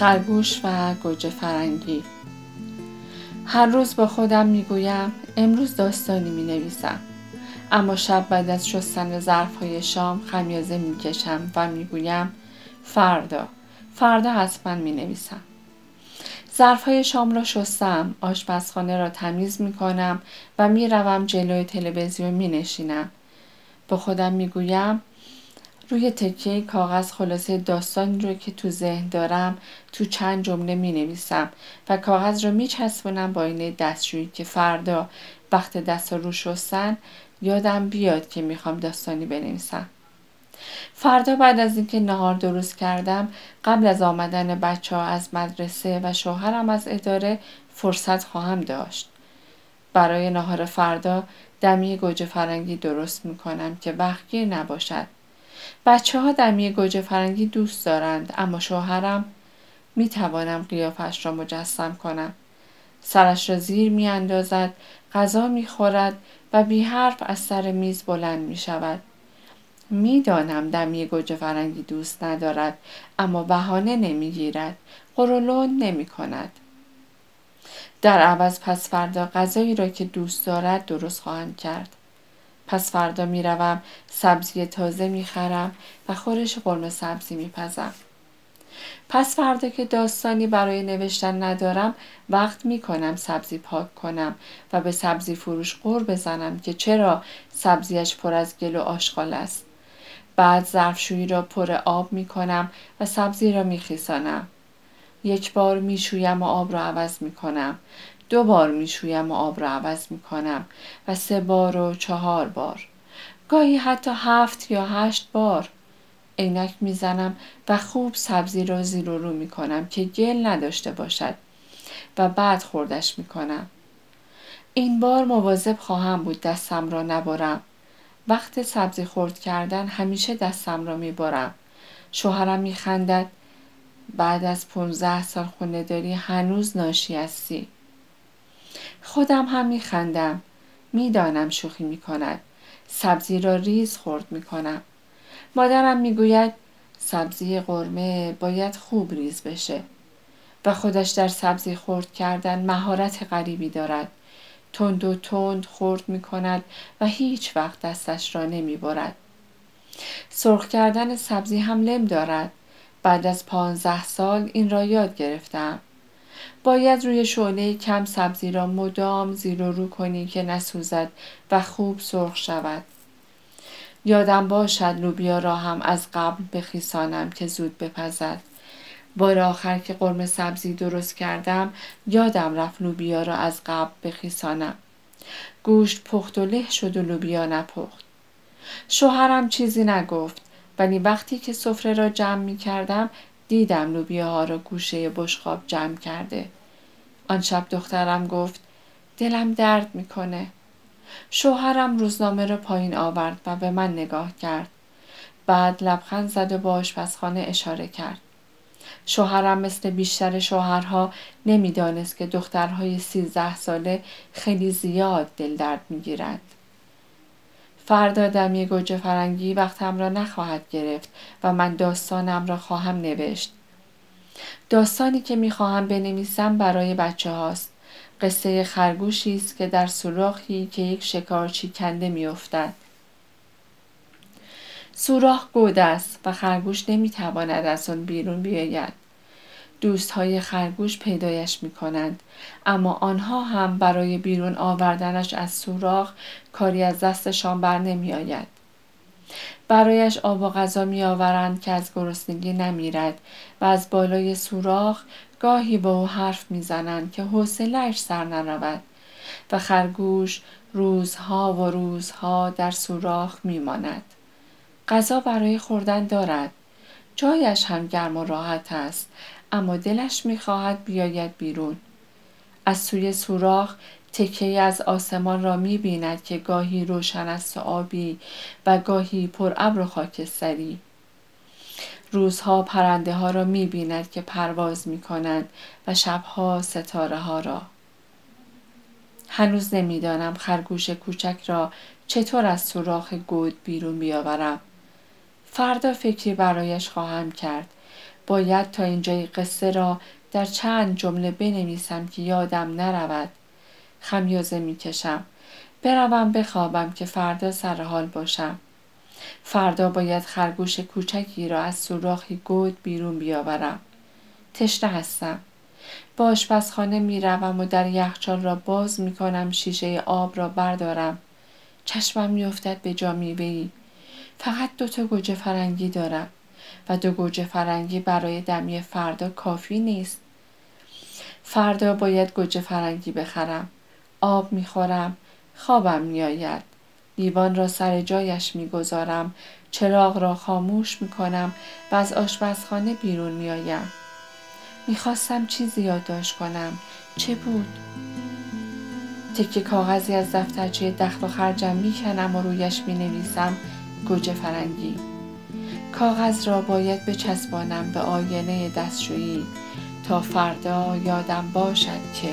خرگوش و گوجه فرنگی. هر روز با خودم می‌گویم امروز داستانی می نویسم اما شب بعد از شستن ظرف های شام خمیازه می کشم و می گویم فردا فردا حتما می نویسم ظرف های شام را شستم آشپزخانه را تمیز می کنم و می روم جلوی تلویزیون می نشینم با خودم می گویم روی تکه کاغذ خلاصه داستانی رو که تو ذهن دارم تو چند جمله می نویسم و کاغذ رو می چسبونم با اینه دستشویی که فردا وقت دست رو شستن یادم بیاد که می‌خوام داستانی بنویسم. فردا بعد از اینکه نهار درست کردم قبل از آمدن بچه ها از مدرسه و شوهرم از اداره فرصت خواهم داشت. برای نهار فردا دمی گوجه فرنگی درست می‌کنم که وقتگیر نباشد بچه ها دمی گوجه فرنگی دوست دارند اما شوهرم می توانم قیافش را مجسم کنم. سرش را زیر می اندازد، غذا می خورد و بی حرف از سر میز بلند می شود. می‌دانم دمی گوجه فرنگی دوست ندارد اما بهانه نمی‌گیرد قرولون نمی کند. در عوض پس فردا غذایی را که دوست دارد درست خواهم کرد. پس فردا می‌روم سبزی تازه می‌خرم و خورش قرمه سبزی میپزم پس فردا که داستانی برای نوشتن ندارم وقت می کنم سبزی پاک کنم و به سبزی فروش قور بزنم که چرا سبزیش پر از گل و آشغال است. بعد ظرفشویی را پر آب می کنم و سبزی را می خیسانم. یک بار می شویم و آب را عوض می کنم. دو بار می‌شویم و آب را عوض می کنم و سه بار و چهار بار گاهی حتی هفت یا هشت بار عینک می‌زنم و خوب سبزی را زیر و رو می کنم که گل نداشته باشد و بعد خوردش می کنم. این بار مواظب خواهم بود دستم را نبرم. وقت سبزی خورد کردن همیشه دستم را می برم. شوهرم می خندد. بعد از پونزده سال خونه داری هنوز ناشی هستی. خودم هم می خندم. می‌دانم شوخی می کند. سبزی را ریز خورد می کنم. مادرم می گوید سبزی قرمه باید خوب ریز بشه و خودش در سبزی خورد کردن مهارت غریبی دارد. تند و تند خورد می کند و هیچ وقت دستش را نمی برد. سرخ کردن سبزی هم لم دارد. بعد از پانزده سال این را یاد گرفتم. باید روی شعله کم سبزی را مدام زیر و رو کنی که نسوزد و خوب سرخ شود. یادم باشد لوبیا را هم از قبل بخیسانم که زود بپزد. بار آخر که قرمه سبزی درست کردم یادم رفت لوبیا را از قبل بخیسانم. گوشت پخت و له شد و لوبیا نپخت. شوهرم چیزی نگفت ولی وقتی که سفره را جمع می کردم دیدم لوبیاها را گوشه بشخاب جمع کرده. آن شب دخترم گفت دلم درد می‌کنه. شوهرم روزنامه را پایین آورد و به من نگاه کرد. بعد لبخند زد و به آشپزخانه اشاره کرد. شوهرم مثل بیشتر شوهرها نمی‌دانست که دخترهای سیزده ساله خیلی زیاد دل درد می‌گیرند. فردا دمی گوجه فرنگی وقتم را نخواهد گرفت و من داستانم را خواهم نوشت. داستانی که می‌خواهم بنویسم برای بچه هاست. قصه خرگوشی است که در سوراخی که یک شکارچی کنده میافتد سوراخ گود است و خرگوش نمی‌تواند از آن بیرون بیاید. دوستهای خرگوش پیدایش می کنند اما آنها هم برای بیرون آوردنش از سوراخ کاری از دستشان بر نمی آید. برایش آب و غذا می آورند که از گرسنگی نمیرد و از بالای سوراخ گاهی با او حرف می‌زنند که حوصلهاش سر نرود و خرگوش روزها و روزها در سوراخ میماند. غذا برای خوردن دارد. جایش هم گرم و راحت است. اما دلش می‌خواهد بیاید بیرون. از سوی سوراخ تکه از آسمان را می بیند که گاهی روشن است آبی و گاهی پر ابر و خاکستری. روزها پرنده ها را می بیند که پرواز می کنند و شبها ستاره ها را. هنوز نمی‌دانم خرگوش کوچک را چطور از سوراخ گود بیرون بیاورم. فردا فکری برایش خواهم کرد. باید تا اینجای قصه را در چند جمله بنویسم که یادم نرود. خمیازه می‌کشم. بروم بخوابم که فردا سر حال باشم. فردا باید خرگوش کوچکی را از سوراخی گود بیرون بیاورم. تشنه هستم. با آشپزخانه می‌روم و در یخچال را باز می‌کنم شیشه آب را بردارم. چشمم میافتد به جا میوهای فقط دوتا گوجه فرنگی دارم. و دو گوجه فرنگی برای دمی فردا کافی نیست. فردا باید گوجه فرنگی بخرم. آب می‌خورم. خوابم میآید. لیوان را سر جایش می‌گذارم. چراغ را خاموش می‌کنم و از آشپزخانه بیرون میآیم. می‌خواستم چیزی یادداشت کنم. چه بود؟ تکه کاغذی از دفترچه دخل و خرجم می‌کنم و رویش می‌نویسم. گوجه فرنگی. کاغذ را باید بچسبانم به آینه دستشویی تا فردا یادم باشد که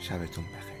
شبتون بخیر.